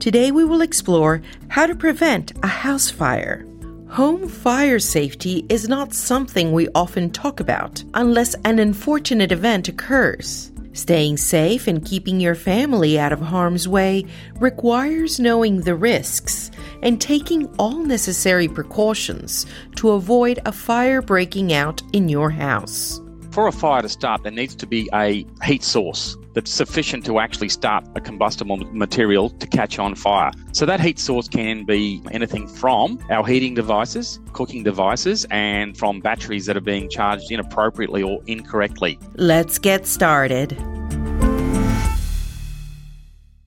Today we will explore how to prevent a house fire. Home fire safety is not something we often talk about unless an unfortunate event occurs. Staying safe and keeping your family out of harm's way requires knowing the risks and taking all necessary precautions to avoid a fire breaking out in your house. For a fire to start, there needs to be a heat source that's sufficient to actually start a combustible material to catch on fire. So that heat source can be anything from our heating devices, cooking devices, and from batteries that are being charged inappropriately or incorrectly. Let's get started.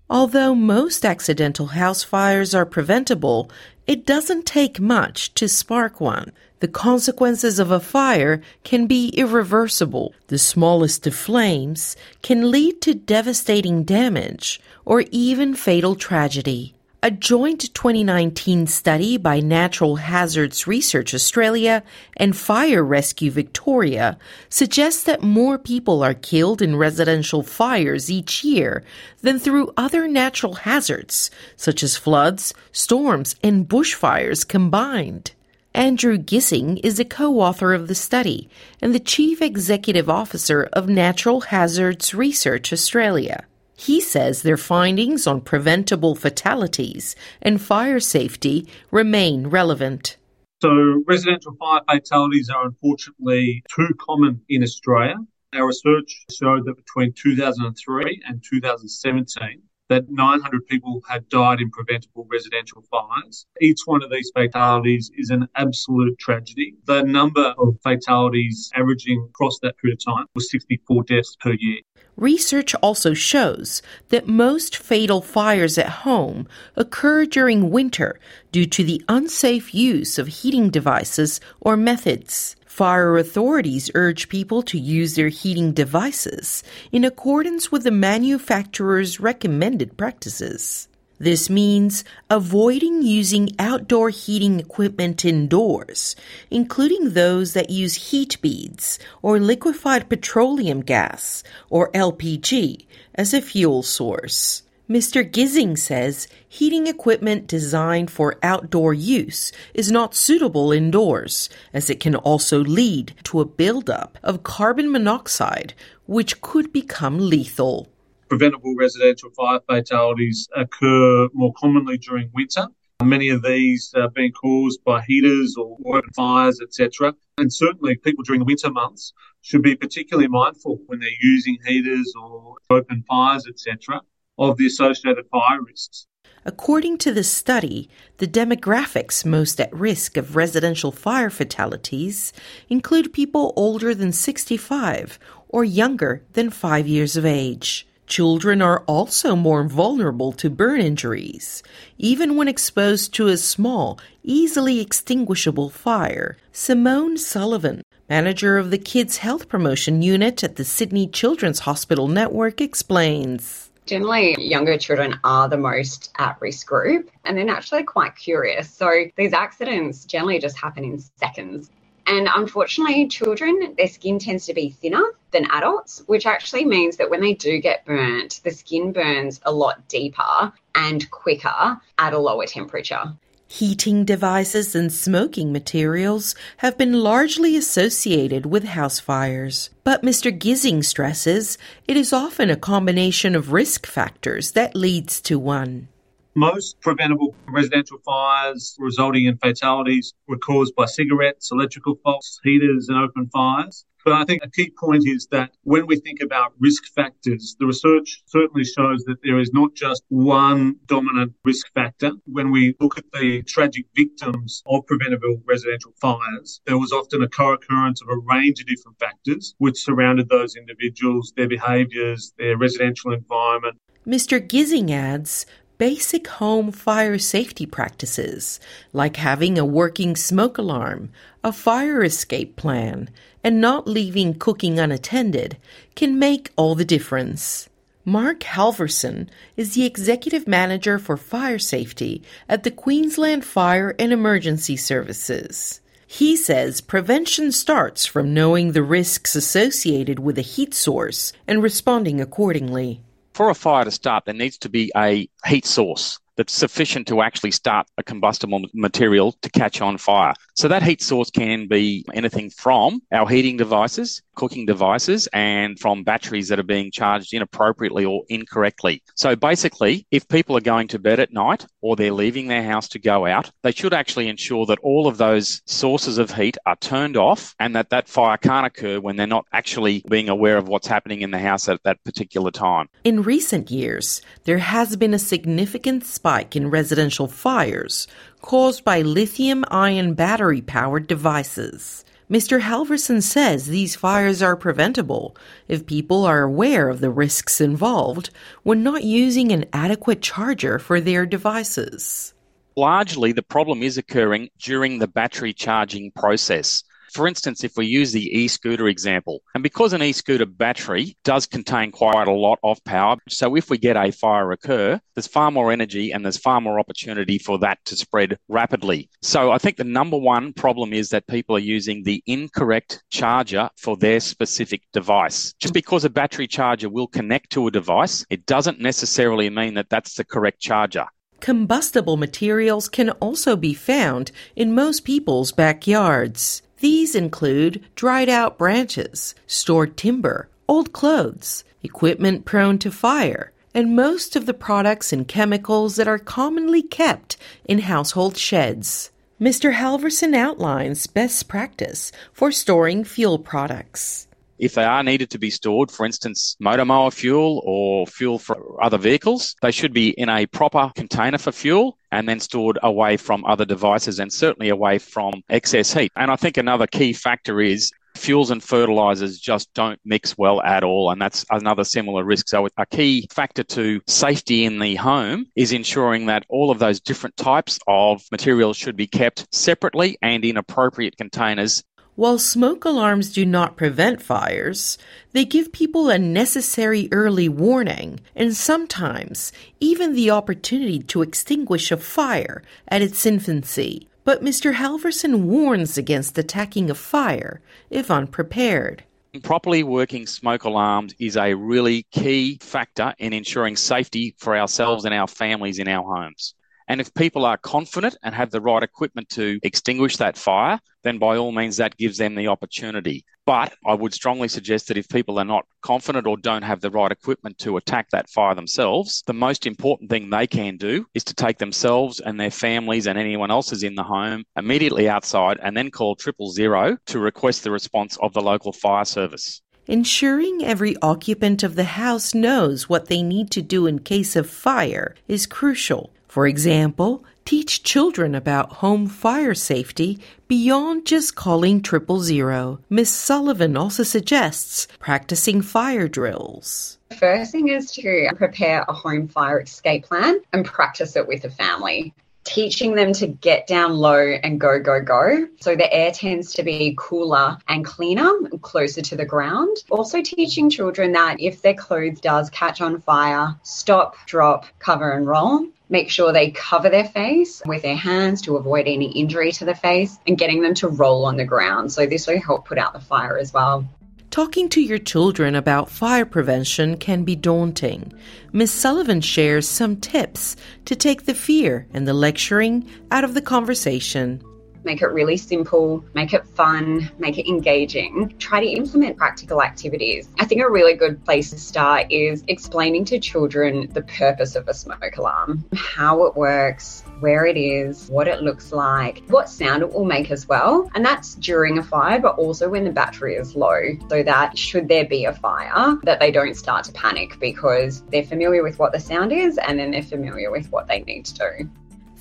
Although most accidental house fires are preventable, it doesn't take much to spark one. The consequences of a fire can be irreversible. The smallest of flames can lead to devastating damage or even fatal tragedy. A joint 2019 study by Natural Hazards Research Australia and Fire Rescue Victoria suggests that more people are killed in residential fires each year than through other natural hazards, such as floods, storms, and bushfires combined. Andrew Gissing is a co-author of the study and the Chief Executive Officer of Natural Hazards Research Australia. He says their findings on preventable fatalities and fire safety remain relevant. So, residential fire fatalities are unfortunately too common in Australia. Our research showed that between 2003 and 2017, that 900 people had died in preventable residential fires. Each one of these fatalities is an absolute tragedy. The number of fatalities averaging across that period of time was 64 deaths per year. Research also shows that most fatal fires at home occur during winter due to the unsafe use of heating devices or methods. Fire authorities urge people to use their heating devices in accordance with the manufacturer's recommended practices. This means avoiding using outdoor heating equipment indoors, including those that use heat beads or liquefied petroleum gas or LPG as a fuel source. Mr. Gissing says heating equipment designed for outdoor use is not suitable indoors, as it can also lead to a buildup of carbon monoxide, which could become lethal. Preventable residential fire fatalities occur more commonly during winter. Many of these are being caused by heaters or open fires, etc. And certainly, people during the winter months should be particularly mindful when they're using heaters or open fires, etc of the associated fire risks. According to the study, the demographics most at risk of residential fire fatalities include people older than 65 or younger than 5 years of age. Children are also more vulnerable to burn injuries, even when exposed to a small, easily extinguishable fire. Simone Sullivan, manager of the Kids Health Promotion Unit at the Sydney Children's Hospital Network, explains. Generally, younger children are the most at risk group and they're naturally quite curious. So these accidents generally just happen in seconds. And unfortunately, children, their skin tends to be thinner than adults, which actually means that when they do get burnt, the skin burns a lot deeper and quicker at a lower temperature. Heating devices and smoking materials have been largely associated with house fires. But Mr. Gissing stresses it is often a combination of risk factors that leads to one. Most preventable residential fires resulting in fatalities were caused by cigarettes, electrical faults, heaters, and open fires. But I think a key point is that when we think about risk factors, the research certainly shows that there is not just one dominant risk factor. When we look at the tragic victims of preventable residential fires, there was often a co-occurrence of a range of different factors which surrounded those individuals, their behaviours, their residential environment. Mr. Gissing adds basic home fire safety practices, like having a working smoke alarm, a fire escape plan, and not leaving cooking unattended, can make all the difference. Mark Halverson is the Executive Manager for Fire Safety at the Queensland Fire and Emergency Services. He says prevention starts from knowing the risks associated with a heat source and responding accordingly for a fire to start, there needs to be a heat source that's sufficient to actually start a combustible material to catch on fire. So that heat source can be anything from our heating devices, cooking devices, and from batteries that are being charged inappropriately or incorrectly. So basically, if people are going to bed at night or they're leaving their house to go out, they should actually ensure that all of those sources of heat are turned off and that that fire can't occur when they're not actually being aware of what's happening in the house at that particular time. In recent years, there has been a significant spike in residential fires caused by lithium ion battery powered devices. Mr. Halverson says these fires are preventable if people are aware of the risks involved when not using an adequate charger for their devices. Largely, the problem is occurring during the battery charging process. For instance, if we use the e-scooter example, and because an e-scooter battery does contain quite a lot of power, so if we get a fire occur, there's far more energy and there's far more opportunity for that to spread rapidly. So I think the number one problem is that people are using the incorrect charger for their specific device. Just because a battery charger will connect to a device, it doesn't necessarily mean that that's the correct charger. Combustible materials can also be found in most people's backyards. These include dried out branches, stored timber, old clothes, equipment prone to fire, and most of the products and chemicals that are commonly kept in household sheds. Mr. Halverson outlines best practice for storing fuel products. If they are needed to be stored, for instance, motor mower fuel or fuel for other vehicles, they should be in a proper container for fuel and then stored away from other devices and certainly away from excess heat. And I think another key factor is fuels and fertilizers just don't mix well at all. And that's another similar risk. So, a key factor to safety in the home is ensuring that all of those different types of materials should be kept separately and in appropriate containers while smoke alarms do not prevent fires, they give people a necessary early warning and sometimes even the opportunity to extinguish a fire at its infancy. But Mr. Halverson warns against attacking a fire if unprepared. Properly working smoke alarms is a really key factor in ensuring safety for ourselves and our families in our homes. And if people are confident and have the right equipment to extinguish that fire, then by all means that gives them the opportunity. But I would strongly suggest that if people are not confident or don't have the right equipment to attack that fire themselves, the most important thing they can do is to take themselves and their families and anyone else is in the home immediately outside and then call triple zero to request the response of the local fire service. Ensuring every occupant of the house knows what they need to do in case of fire is crucial. For example, teach children about home fire safety beyond just calling triple zero. Miss Sullivan also suggests practicing fire drills. The first thing is to prepare a home fire escape plan and practice it with a family teaching them to get down low and go, go, go. So the air tends to be cooler and cleaner, closer to the ground. Also teaching children that if their clothes does catch on fire, stop, drop, cover and roll make sure they cover their face with their hands to avoid any injury to the face and getting them to roll on the ground. So this will help put out the fire as well. Talking to your children about fire prevention can be daunting. Ms. Sullivan shares some tips to take the fear and the lecturing out of the conversation make it really simple, make it fun, make it engaging. Try to implement practical activities. I think a really good place to start is explaining to children the purpose of a smoke alarm, how it works, where it is, what it looks like, what sound it will make as well. And that's during a fire, but also when the battery is low, so that should there be a fire, that they don't start to panic because they're familiar with what the sound is and then they're familiar with what they need to do.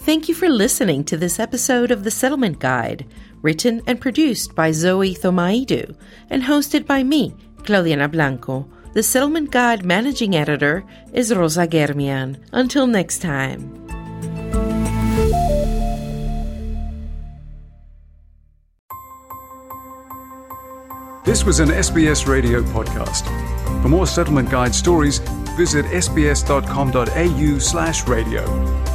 Thank you for listening to this episode of The Settlement Guide, written and produced by Zoe Thomaidou and hosted by me, Claudianna Blanco. The Settlement Guide managing editor is Rosa Germian. Until next time. This was an SBS radio podcast. For more settlement guide stories, visit sbs.com.au slash radio.